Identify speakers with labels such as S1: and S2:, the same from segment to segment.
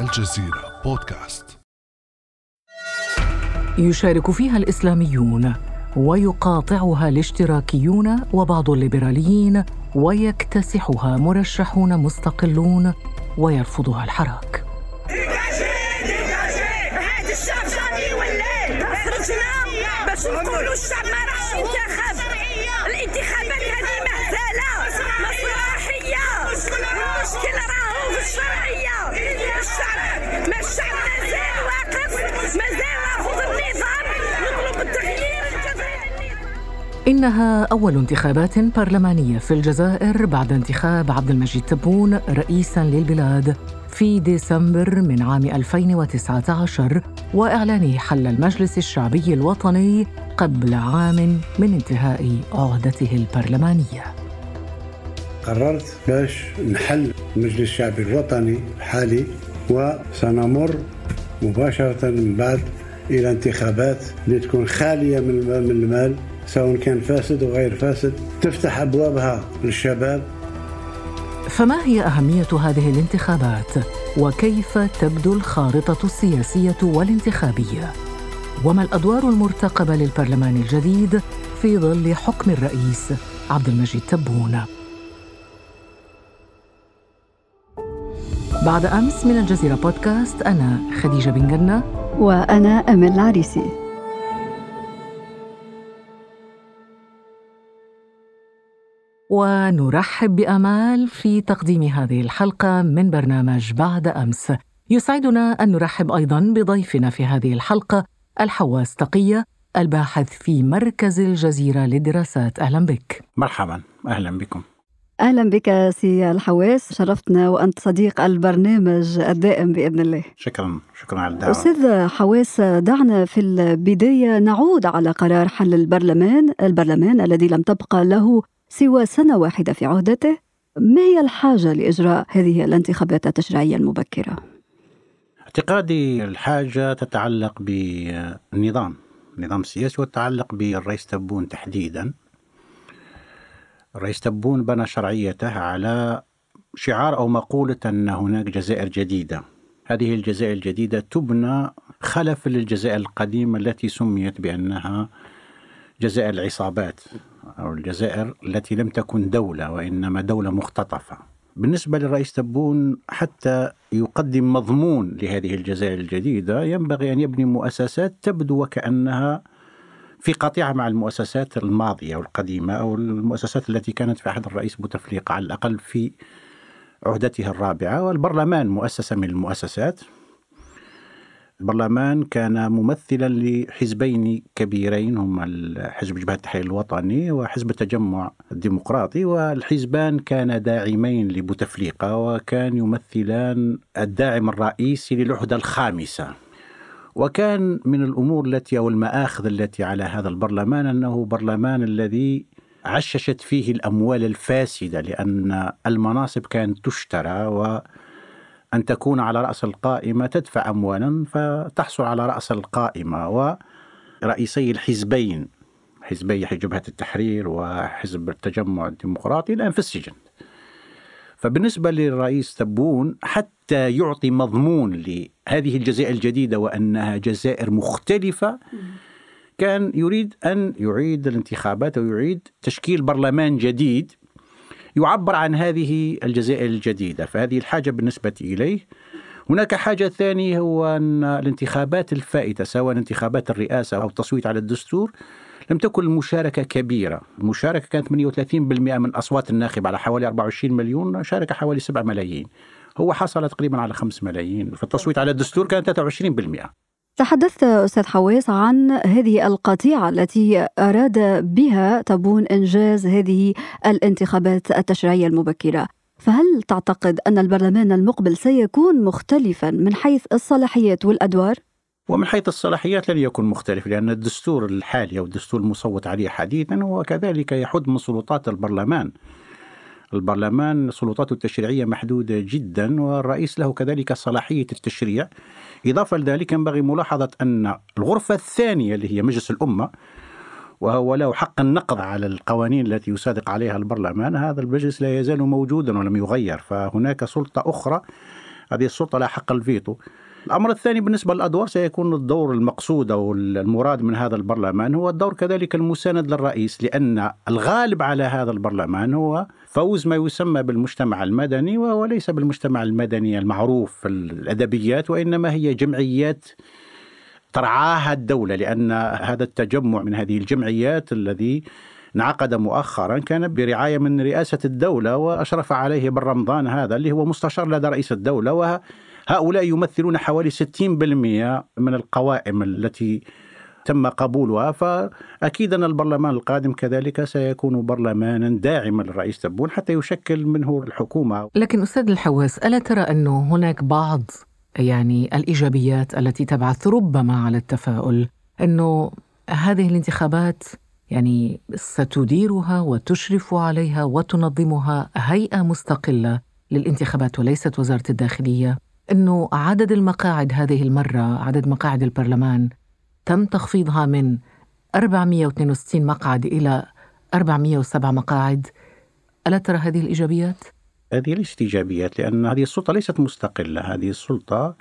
S1: الجزيرة بودكاست.
S2: يشارك فيها الإسلاميون ويقاطعها الاشتراكيون وبعض الليبراليين ويكتسحها مرشحون مستقلون ويرفضها الحراك.
S3: باش نقولوا الشعب ما راحش ينتخب الانتخابات هذه مهزلة مسرحيه المشكل راهو في الشرعية. الشعب ما الشعب مازال واقف مازال رافض النظام نطلب التغيير
S2: إنها أول انتخابات برلمانية في الجزائر بعد انتخاب عبد المجيد تبون رئيساً للبلاد في ديسمبر من عام 2019 وإعلان حل المجلس الشعبي الوطني قبل عام من انتهاء عهدته البرلمانية.
S4: قررت باش نحل المجلس الشعبي الوطني الحالي وسنمر مباشرة من بعد إلى انتخابات اللي تكون خالية من المال سواء كان فاسد وغير فاسد تفتح أبوابها للشباب
S2: فما هي أهمية هذه الانتخابات؟ وكيف تبدو الخارطة السياسية والانتخابية؟ وما الأدوار المرتقبة للبرلمان الجديد في ظل حكم الرئيس عبد المجيد تبون؟ بعد أمس من الجزيرة بودكاست أنا خديجة بن جنة
S5: وأنا أمل العريسي
S2: ونرحب بأمال في تقديم هذه الحلقة من برنامج بعد أمس. يسعدنا أن نرحب أيضا بضيفنا في هذه الحلقة الحواس تقية الباحث في مركز الجزيرة للدراسات أهلا بك.
S6: مرحبا أهلا بكم.
S5: أهلا بك سي الحواس شرفتنا وأنت صديق البرنامج الدائم بإذن الله.
S6: شكرا شكرا على الدعوة.
S5: أستاذ حواس دعنا في البداية نعود على قرار حل البرلمان، البرلمان الذي لم تبقى له سوى سنة واحدة في عهدته ما هي الحاجة لإجراء هذه الانتخابات التشريعية المبكرة؟
S6: اعتقادي الحاجة تتعلق بالنظام النظام السياسي وتتعلق بالرئيس تبون تحديدا الرئيس تبون بنى شرعيته على شعار أو مقولة أن هناك جزائر جديدة. هذه الجزائر الجديدة تبنى خلف للجزائر القديمة التي سميت بأنها جزائر العصابات أو الجزائر التي لم تكن دولة وإنما دولة مختطفة. بالنسبة للرئيس تبون حتى يقدم مضمون لهذه الجزائر الجديدة ينبغي أن يبني مؤسسات تبدو وكأنها في قطيعة مع المؤسسات الماضية والقديمة أو المؤسسات التي كانت في عهد الرئيس بوتفليقة على الأقل في عهدته الرابعة. والبرلمان مؤسسة من المؤسسات. البرلمان كان ممثلا لحزبين كبيرين هما حزب جبهة التحرير الوطني وحزب التجمع الديمقراطي والحزبان كانا داعمين لبوتفليقة وكان يمثلان الداعم الرئيسي للعهدة الخامسة. وكان من الأمور التي أو المآخذ التي على هذا البرلمان أنه برلمان الذي عششت فيه الأموال الفاسدة لأن المناصب كانت تشترى و أن تكون على رأس القائمة تدفع أموالا فتحصل على رأس القائمة ورئيسي الحزبين حزبي جبهة التحرير وحزب التجمع الديمقراطي الآن في السجن. فبالنسبة للرئيس تبون حتى يعطي مضمون لهذه الجزائر الجديدة وأنها جزائر مختلفة كان يريد أن يعيد الانتخابات ويعيد تشكيل برلمان جديد يعبر عن هذه الجزائر الجديدة. فهذه الحاجة بالنسبة إليه. هناك حاجة ثانية هو أن الانتخابات الفائتة سواء انتخابات الرئاسة أو التصويت على الدستور لم تكن المشاركة كبيرة. المشاركة كانت 38% من أصوات الناخب على حوالي 24 مليون شارك حوالي 7 ملايين. هو حصل تقريبا على 5 ملايين. في التصويت على الدستور كانت 23%
S5: تحدثت أستاذ حواس عن هذه القطيعة التي أراد بها تبون إنجاز هذه الانتخابات التشريعية المبكرة. فهل تعتقد أن البرلمان المقبل سيكون مختلفا من حيث الصلاحيات والأدوار؟
S6: ومن حيث الصلاحيات لن يكون مختلف لأن الدستور الحالي أو الدستور المصوت عليه حديثا هو كذلك يحد من سلطات البرلمان. البرلمان سلطاته التشريعية محدودة جدا والرئيس له كذلك صلاحية التشريع. إضافة لذلك ينبغي ملاحظة أن الغرفة الثانية اللي هي مجلس الأمة وهو له حق النقض على القوانين التي يصادق عليها البرلمان هذا المجلس لا يزال موجودا ولم يغير. فهناك سلطة أخرى هذه السلطة لها حق الفيتو. الأمر الثاني بالنسبة للأدوار سيكون الدور المقصود أو المراد من هذا البرلمان هو الدور كذلك المساند للرئيس لأن الغالب على هذا البرلمان هو فوز ما يسمى بالمجتمع المدني وهو ليس بالمجتمع المدني المعروف في الأدبيات وإنما هي جمعيات ترعاها الدولة لأن هذا التجمع من هذه الجمعيات الذي انعقد مؤخرا كان برعاية من رئاسة الدولة وأشرف عليه بالرمضان هذا اللي هو مستشار لدى رئيس الدولة وهؤلاء يمثلون حوالي 60% من القوائم التي تم قبولها فأكيد أن البرلمان القادم كذلك سيكون برلمانا داعما للرئيس تبون حتى يشكل منه الحكومة.
S2: لكن أستاذ الحواس ألا ترى أنه هناك بعض يعني الإيجابيات التي تبعث ربما على التفاؤل أنه هذه الانتخابات يعني ستديرها وتشرف عليها وتنظمها هيئة مستقلة للانتخابات وليست وزارة الداخلية؟ إنه عدد المقاعد هذه المرة عدد مقاعد البرلمان تم تخفيضها من 462 مقعد إلى 407 مقاعد ألا ترى هذه الإيجابيات؟
S6: هذه ليست إيجابيات لأن هذه السلطة ليست مستقلة، هذه السلطة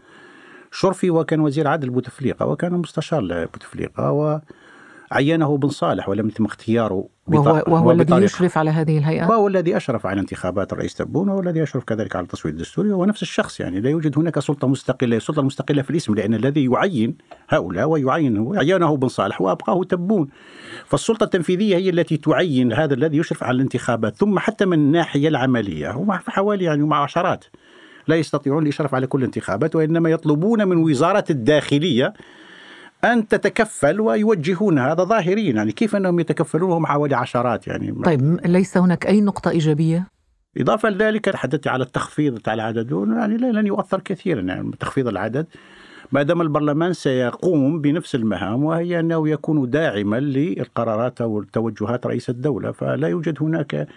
S6: شرفي وكان وزير عدل بوتفليقة وكان مستشار لبوتفليقة و عينه بن صالح ولم يتم اختياره
S2: وهو, وهو الذي يشرف على هذه الهيئة.
S6: وهو الذي أشرف على انتخابات الرئيس تبون وهو الذي يشرف كذلك على التصويت الدستوري وهو نفس الشخص يعني. لا يوجد هناك سلطة مستقلة السلطة المستقلة في الاسم لأن الذي يعين هؤلاء ويعين هو عينه بن صالح وأبقاه تبون. فالسلطة التنفيذية هي التي تعين هذا الذي يشرف على الانتخابات ثم حتى من الناحية العملية هم حوالي يعني مع عشرات لا يستطيعون الإشراف على كل الانتخابات وإنما يطلبون من وزارة الداخلية أن تتكفل ويوجهون هذا ظاهريا يعني كيف أنهم يتكفلون وهم حوالي عشرات يعني
S2: طيب ليس هناك أي نقطة إيجابية؟
S6: إضافة لذلك تحدثت على التخفيض على العدد يعني لن يؤثر كثيرا يعني تخفيض العدد ما دام البرلمان سيقوم بنفس المهام وهي أنه يكون داعما للقرارات أو التوجهات رئيس الدولة فلا يوجد هناك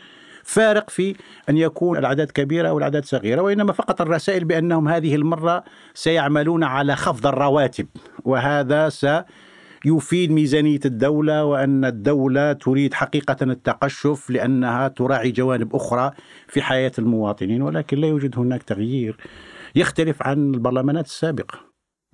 S6: فارق في أن يكون الأعداد كبيرة أو الأعداد صغيرة وإنما فقط الرسائل بأنهم هذه المرة سيعملون على خفض الرواتب وهذا سيفيد ميزانية الدولة وأن الدولة تريد حقيقة التقشف لأنها تراعي جوانب أخرى في حياة المواطنين ولكن لا يوجد هناك تغيير يختلف عن البرلمانات السابقة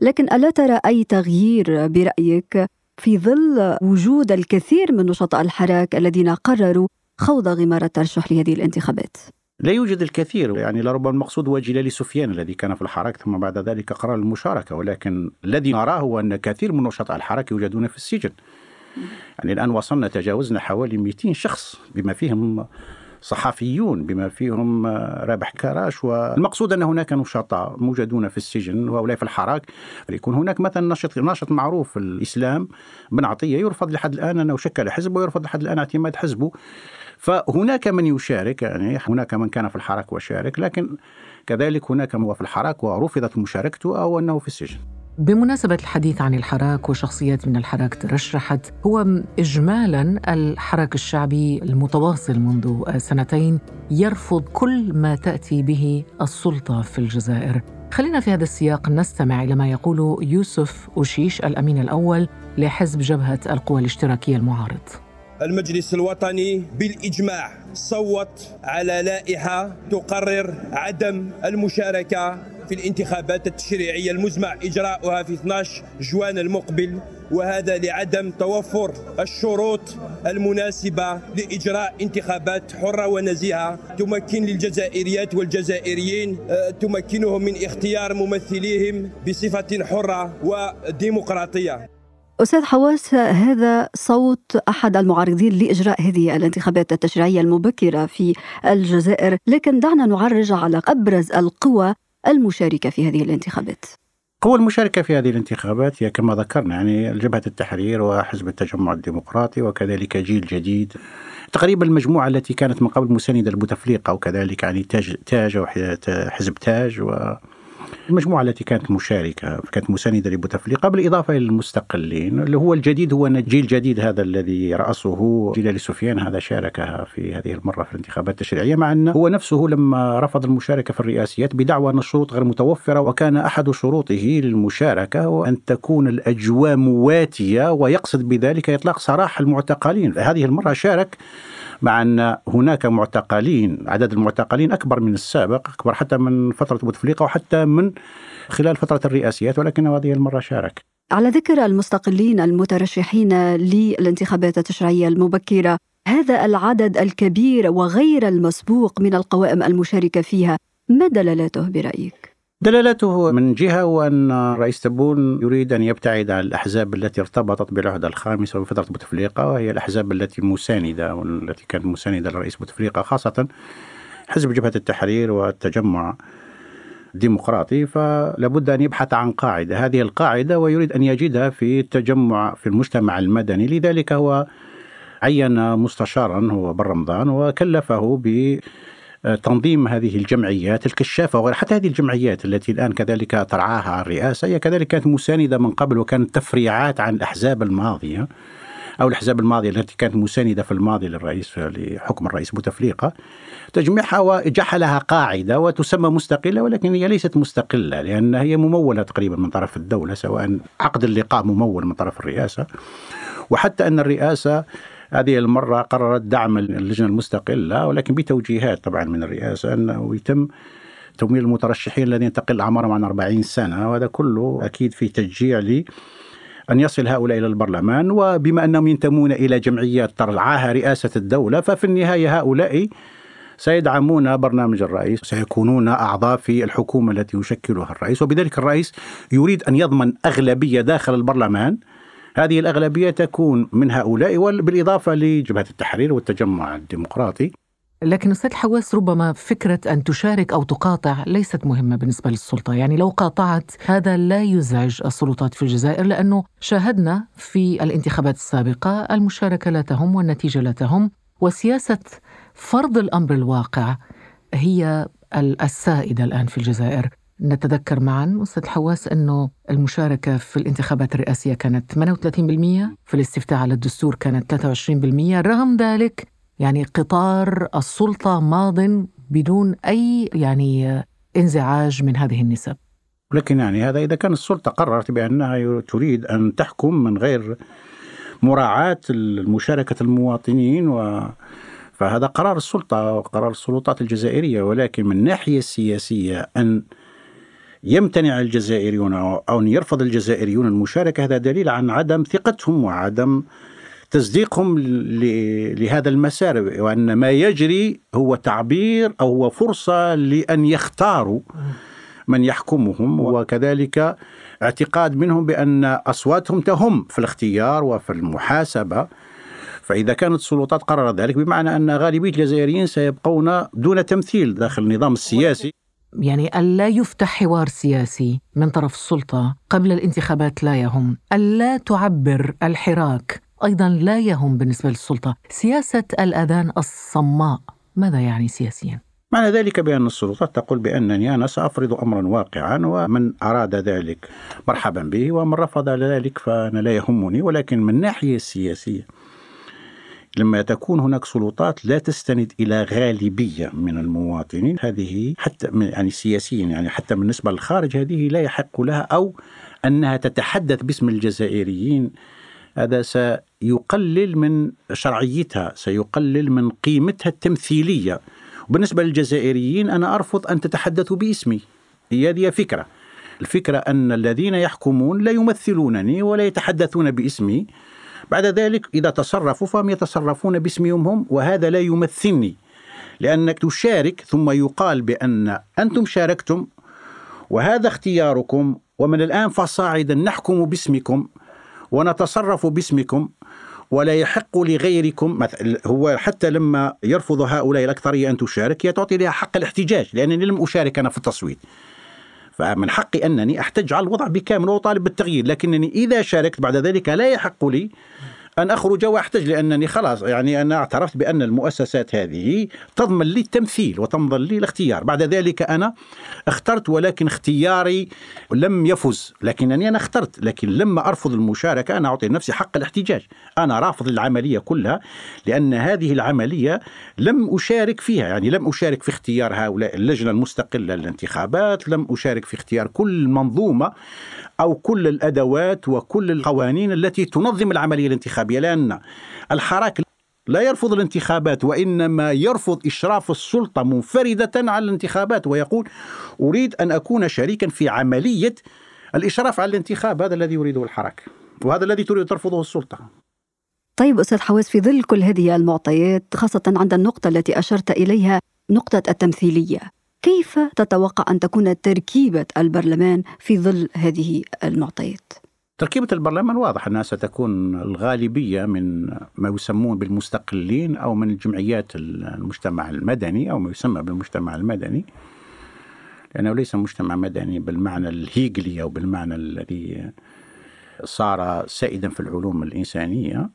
S5: لكن ألا ترى أي تغيير برأيك في ظل وجود الكثير من نشطاء الحراك الذين قرروا خوض غمار الترشح لهذه الانتخابات.
S6: لا يوجد الكثير يعني لربما المقصود هو جلال سفيان الذي كان في الحراك ثم بعد ذلك قرر المشاركة ولكن الذي نراه هو أن كثير من نشطاء الحراك يوجدون في السجن. يعني الآن وصلنا تجاوزنا حوالي 200 شخص بما فيهم صحفيون بما فيهم رابح كراش والمقصود أن هناك نشطاء موجودون في السجن وهؤلاء في الحراك. يكون هناك مثلا ناشط ناشط معروف في الإسلام بن عطية يرفض لحد الآن أنه شكل حزب ويرفض لحد الآن اعتماد حزبه. فهناك من يشارك يعني هناك من كان في الحراك وشارك لكن كذلك هناك من هو في الحراك ورفضت مشاركته أو أنه في السجن.
S2: بمناسبة الحديث عن الحراك وشخصيات من الحراك ترشحت هو إجمالا الحراك الشعبي المتواصل منذ سنتين يرفض كل ما تأتي به السلطة في الجزائر. خلينا في هذا السياق نستمع إلى ما يقول يوسف أوشيش الأمين الأول لحزب جبهة القوى الاشتراكية المعارض.
S7: المجلس الوطني بالإجماع صوت على لائحة تقرر عدم المشاركة في الانتخابات التشريعية المزمع. إجراؤها في 12 جوان المقبل وهذا لعدم توفر الشروط المناسبة لإجراء انتخابات حرة ونزيهة تمكن للجزائريات والجزائريين آه، تمكنهم من اختيار ممثليهم بصفة حرة وديمقراطية.
S5: أستاذ حواس هذا صوت أحد المعارضين لإجراء هذه الانتخابات التشريعية المبكرة في الجزائر لكن دعنا نعرج على أبرز القوى المشاركة في هذه الانتخابات.
S6: القوى المشاركة في هذه الانتخابات هي كما ذكرنا يعني جبهة التحرير وحزب التجمع الديمقراطي وكذلك جيل جديد. تقريبا المجموعة التي كانت من قبل مساندة لبوتفليقة وكذلك يعني تاج تاج وحزب تاج و المجموعة التي كانت مشاركة كانت مساندة لبوتفليقة بالإضافة إلى المستقلين اللي هو الجديد هو أن الجيل الجديد هذا الذي رأسه جلال سفيان هذا شاركها في هذه المرة في الانتخابات التشريعية مع أنه هو نفسه لما رفض المشاركة في الرئاسيات بدعوى أن الشروط غير متوفرة وكان أحد شروطه للمشاركة هو أن تكون الأجواء مواتية ويقصد بذلك إطلاق سراح المعتقلين. هذه المرة شارك مع أن هناك معتقلين عدد المعتقلين أكبر من السابق أكبر حتى من فترة بوتفليقة وحتى من خلال فترة الرئاسيات ولكنه هذه المرة شارك
S5: على ذكر المستقلين المترشحين للانتخابات التشريعية المبكرة هذا العدد الكبير وغير المسبوق من القوائم المشاركة فيها ما دلالته برأيك؟
S6: دلالته من جهة هو أن رئيس تبون يريد أن يبتعد عن الأحزاب التي ارتبطت بالعهدة الخامسة وفترة بوتفليقة وهي الأحزاب التي مساندة والتي كانت مساندة للرئيس بوتفليقة خاصة حزب جبهة التحرير والتجمع الديمقراطي. فلابد أن يبحث عن قاعدة هذه القاعدة ويريد أن يجدها في التجمع في المجتمع المدني. لذلك هو عين مستشارا هو بن رمضان وكلفه ب تنظيم هذه الجمعيات الكشافة وغير حتى هذه الجمعيات التي الآن كذلك ترعاها الرئاسة هي كذلك كانت مساندة من قبل وكانت تفريعات عن الأحزاب الماضية أو الأحزاب الماضية التي كانت مساندة في الماضي للرئيس لحكم الرئيس بوتفليقة تجميعها وجعلها قاعدة وتسمى مستقلة ولكن هي ليست مستقلة لأن هي ممولة تقريبا من طرف الدولة سواء عقد اللقاء ممول من طرف الرئاسة. وحتى أن الرئاسة هذه المرة قررت دعم اللجنة المستقلة ولكن بتوجيهات طبعا من الرئاسة أنه يتم تمويل المترشحين الذين تقل أعمارهم عن 40 سنة وهذا كله أكيد في تشجيع لي أن يصل هؤلاء إلى البرلمان. وبما أنهم ينتمون إلى جمعيات ترعاها رئاسة الدولة ففي النهاية هؤلاء سيدعمون برنامج الرئيس سيكونون أعضاء في الحكومة التي يشكلها الرئيس وبذلك الرئيس يريد أن يضمن أغلبية داخل البرلمان. هذه الأغلبية تكون من هؤلاء بالإضافة لجبهة التحرير والتجمع الديمقراطي.
S2: لكن أستاذ الحواس ربما فكرة أن تشارك أو تقاطع ليست مهمة بالنسبة للسلطة. يعني لو قاطعت هذا لا يزعج السلطات في الجزائر لأنه شاهدنا في الانتخابات السابقة المشاركة لا تهم والنتيجة لا تهم وسياسة فرض الأمر الواقع هي السائدة الآن في الجزائر. نتذكر معا أستاذ الحواس أنه المشاركة في الانتخابات الرئاسية كانت 38% في الاستفتاء على الدستور كانت 23% رغم ذلك يعني قطار السلطة ماض بدون أي يعني انزعاج من هذه النسب.
S6: لكن يعني هذا إذا كان السلطة قررت بأنها تريد أن تحكم من غير مراعاة مشاركة المواطنين و فهذا قرار السلطة وقرار السلطات الجزائرية. ولكن من الناحية السياسية أن يمتنع الجزائريون أو أن يرفض الجزائريون المشاركة. هذا دليل عن عدم ثقتهم وعدم تصديقهم لهذا المسار وأن ما يجري هو تعبير أو هو فرصة لأن يختاروا من يحكمهم. وكذلك اعتقاد منهم بأن أصواتهم تهم في الاختيار وفي المحاسبة. فإذا كانت السلطات قررت ذلك بمعنى أن غالبية الجزائريين سيبقون دون تمثيل داخل النظام السياسي.
S2: يعني ألا يفتح حوار سياسي من طرف السلطة قبل الانتخابات لا يهم ألا تعبر الحراك أيضا لا يهم بالنسبة للسلطة سياسة الأذان الصماء ماذا يعني سياسيا؟
S6: معنى ذلك بأن السلطات تقول بأنني أنا سأفرض أمرا واقعا ومن أراد ذلك مرحبا به ومن رفض ذلك فأنا لا يهمني ولكن من الناحية السياسية لما تكون هناك سلطات لا تستند إلى غالبية من المواطنين هذه حتى يعني سياسيا يعني حتى بالنسبة للخارج هذه لا يحق لها أو أنها تتحدث باسم الجزائريين هذا سيقلل من شرعيتها سيقلل من قيمتها التمثيلية. وبالنسبة للجزائريين أنا أرفض أن تتحدثوا باسمي. هي هذه فكرة. الفكرة أن الذين يحكمون لا يمثلونني ولا يتحدثون باسمي. بعد ذلك إذا تصرفوا فهم يتصرفون باسمهم هم وهذا لا يمثلني لأنك تشارك ثم يقال بأن أنتم شاركتم وهذا اختياركم ومن الآن فصاعدا نحكم باسمكم ونتصرف باسمكم ولا يحق لغيركم هو حتى لما يرفض هؤلاء الأكثرية أن تشارك هي تعطي لها حق الاحتجاج لأنني لم أشارك أنا في التصويت. فمن حقي أنني أحتج على الوضع بكامل وأطالب بالتغيير لكنني إذا شاركت بعد ذلك لا يحق لي أن أخرج وأحتج لأنني خلاص يعني أنا اعترفت بأن المؤسسات هذه تضمن لي التمثيل وتضمن لي الاختيار. بعد ذلك أنا اخترت ولكن اختياري لم يفز. لكنني أنا اخترت لكن لما أرفض المشاركة. أنا أعطي نفسي حق الاحتجاج. أنا رافض العملية كلها لأن هذه العملية لم أشارك فيها. يعني لم أشارك في اختيار هؤلاء اللجنة المستقلة للانتخابات لم أشارك في اختيار كل منظومة أو كل الأدوات وكل القوانين التي تنظم العملية الانتخابية. لأن الحراك لا يرفض الانتخابات وإنما يرفض إشراف السلطة منفردة على الانتخابات ويقول أريد أن أكون شريكا في عملية الإشراف على الانتخاب. هذا الذي يريده الحركه وهذا الذي تريد ترفضه السلطة.
S5: طيب أستاذ حواس في ظل كل هذه المعطيات خاصة عند النقطة التي أشرت إليها نقطة التمثيلية كيف تتوقع أن تكون تركيبة البرلمان في ظل هذه المعطيات؟
S6: تركيبة البرلمان واضح أنها ستكون الغالبية من ما يسمون بالمستقلين أو من الجمعيات المجتمع المدني أو ما يسمى بالمجتمع المدني لأنه ليس مجتمع مدني بالمعنى الهيجلي أو بالمعنى الذي صار سائدا في العلوم الإنسانية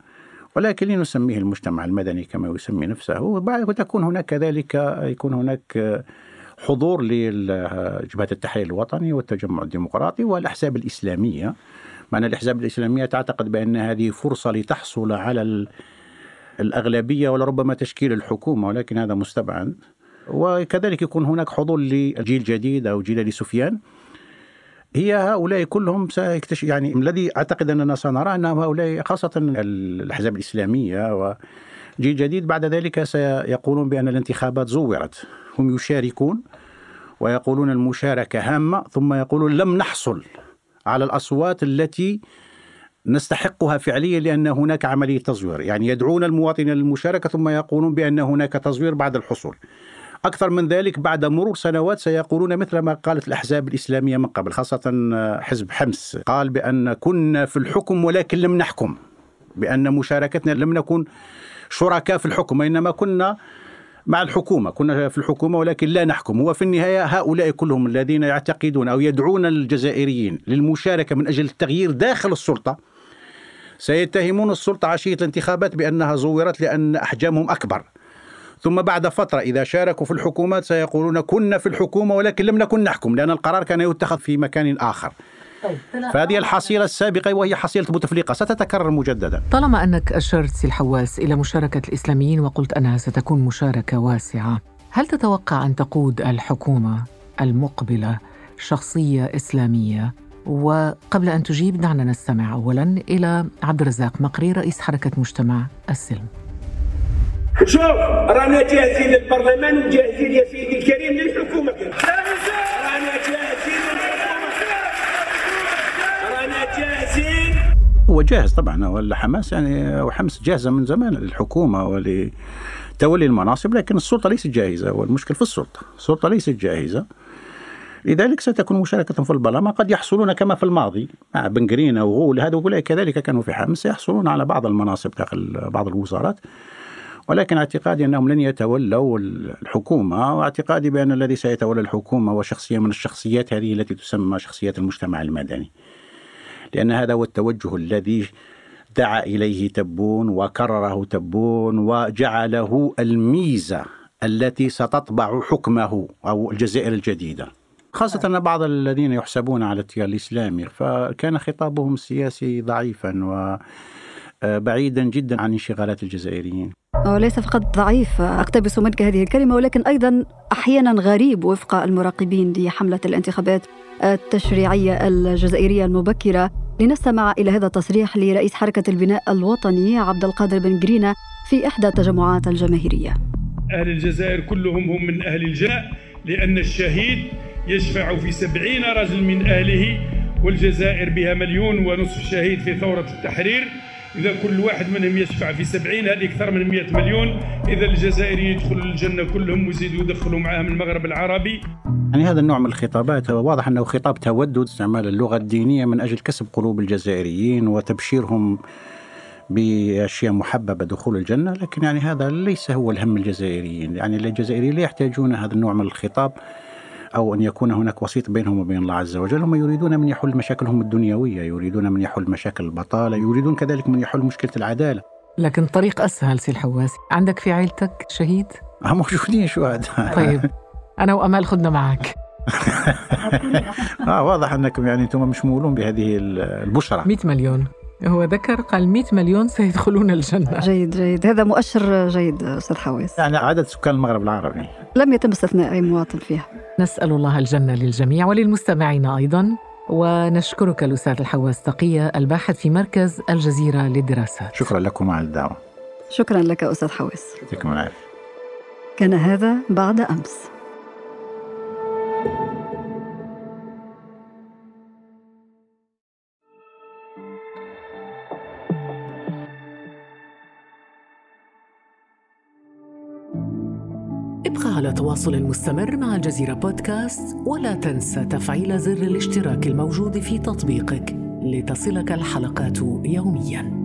S6: ولكن لنسميه المجتمع المدني كما يسمي نفسه. وتكون هناك كذلك يكون هناك حضور لجبهة التحرير الوطني والتجمع الديمقراطي والأحزاب الإسلامية. معنى الأحزاب الإسلامية تعتقد بأن هذه فرصة لتحصل على الأغلبية ولربما تشكيل الحكومة ولكن هذا مستبعد. وكذلك يكون هناك حضور لجيل جديد أو جيل لسفيان هي هؤلاء كلهم سيكتشف يعني الذي أعتقد أننا سنرى أن هؤلاء خاصة الأحزاب الإسلامية وجيل جديد بعد ذلك سيقولون بأن الانتخابات زورت. هم يشاركون ويقولون المشاركة هامة ثم يقولون لم نحصل. على الأصوات التي نستحقها فعليا لأن هناك عملية تزوير، يعني يدعون المواطنين للمشاركه ثم يقولون بأن هناك تزوير بعد الحصول. أكثر من ذلك بعد مرور سنوات سيقولون مثل ما قالت الأحزاب الإسلامية من قبل خاصة حزب حمص قال بأن كنا في الحكم ولكن لم نحكم بأن مشاركتنا لم نكن شركاء في الحكم وإنما كنا مع الحكومة. كنا في الحكومة ولكن لا نحكم. هو في النهاية هؤلاء كلهم الذين يعتقدون أو يدعون الجزائريين للمشاركة من أجل التغيير داخل السلطة سيتهمون السلطة عشية الانتخابات بأنها زورت لأن أحجامهم أكبر. ثم بعد فترة إذا شاركوا في الحكومات سيقولون كنا في الحكومة ولكن لم نكن نحكم لأن القرار كان يتخذ في مكان آخر. فهذه الحصيلة السابقة وهي حصيلة بوتفليقة ستتكرر مجددا.
S2: طالما أنك أشرت سي الحواس إلى مشاركة الإسلاميين وقلت أنها ستكون مشاركة واسعة هل تتوقع أن تقود الحكومة المقبلة شخصية إسلامية؟ وقبل أن تجيب دعنا نستمع أولا إلى عبد الرزاق مقري رئيس حركة مجتمع السلم.
S8: شوف رانا جاهزين للبرلمان وجاهزين يا سيدي الكريم للحكومة رانا جاهزين للحكومة رانا جاهزين
S6: جاهز طبعا ولا حماس يعني وحمص جاهزة من زمان للحكومة ولتولي المناصب لكن السلطة ليست جاهزة والمشكل في السلطة السلطة ليست جاهزة لذلك ستكون مشاركة في البرلمان قد يحصلون كما في الماضي مع بنغرينا وغول هذا كذلك كانوا في حمص سيحصلون على بعض المناصب داخل بعض الوزارات ولكن اعتقادي أنهم لن يتولوا الحكومة واعتقادي بأن الذي سيتولى الحكومة هو شخصيه من الشخصيات هذه التي تسمى شخصيات المجتمع المدني. لأن هذا هو التوجه الذي دعا إليه تبون وكرره تبون وجعله الميزة التي ستطبع حكمه أو الجزائر الجديدة. خاصة أن بعض الذين يحسبون على التيار الإسلامي فكان خطابهم السياسي ضعيفا وبعيدا جدا عن انشغالات الجزائريين
S5: ليس فقط ضعيف أقتبس منك هذه الكلمة ولكن أيضا أحيانا غريب وفق المراقبين لحملة الانتخابات التشريعية الجزائرية المبكرة. لنستمع إلى هذا التصريح لرئيس حركة البناء الوطني عبد القادر بن جرينة في إحدى التجمعات الجماهيرية.
S9: أهل الجزائر كلهم هم من أهل الجاء لأن الشهيد يشفع في سبعين رجل من أهله والجزائر بها مليون ونصف شهيد في ثورة التحرير. إذا كل واحد منهم يشفع في سبعين هذه أكثر من مئة مليون. إذا الجزائريين يدخلوا الجنة كلهم ويزيدوا يدخلوا معاهم المغرب العربي.
S6: يعني هذا النوع من الخطابات واضح أنه خطاب تودد استعمال اللغة الدينية من أجل كسب قلوب الجزائريين وتبشيرهم بأشياء محببة دخول الجنة. لكن يعني هذا ليس هو الهم الجزائريين. يعني الجزائريين لا يحتاجون هذا النوع من الخطاب. أو أن يكون هناك وسيط بينهم وبين الله عز وجل. هم يريدون من يحل مشاكلهم الدنيوية يريدون من يحل مشاكل البطالة يريدون كذلك من يحل مشكلة العدالة.
S2: لكن طريق أسهل سي الحواس. عندك في عيلتك شهيد؟
S6: آه، موجودين شهداء
S2: طيب. أنا وأمال خدنا معك.
S6: آه واضح أنكم يعني أنتم مشمولون بهذه البشرة.
S2: 100 مليون. هو ذكر قال 100 مليون سيدخلون الجنة.
S5: جيد جيد. هذا مؤشر جيد أستاذ حواس
S6: يعني عدد سكان المغرب العربي.
S5: لم يتم استثناء أي مواطن فيها.
S2: نسأل الله الجنة للجميع وللمستمعين أيضا. ونشكرك الأستاذ الحواس تقية الباحث في مركز الجزيرة للدراسات.
S6: شكرا لكم على الدعوة.
S5: شكرا لك أستاذ حواس
S6: يعطيكم العافية.
S5: كان هذا بعد أمس.
S2: ابقى على تواصل مستمر مع الجزيرة بودكاست ولا تنسى تفعيل زر الاشتراك الموجود في تطبيقك لتصلك الحلقات يومياً.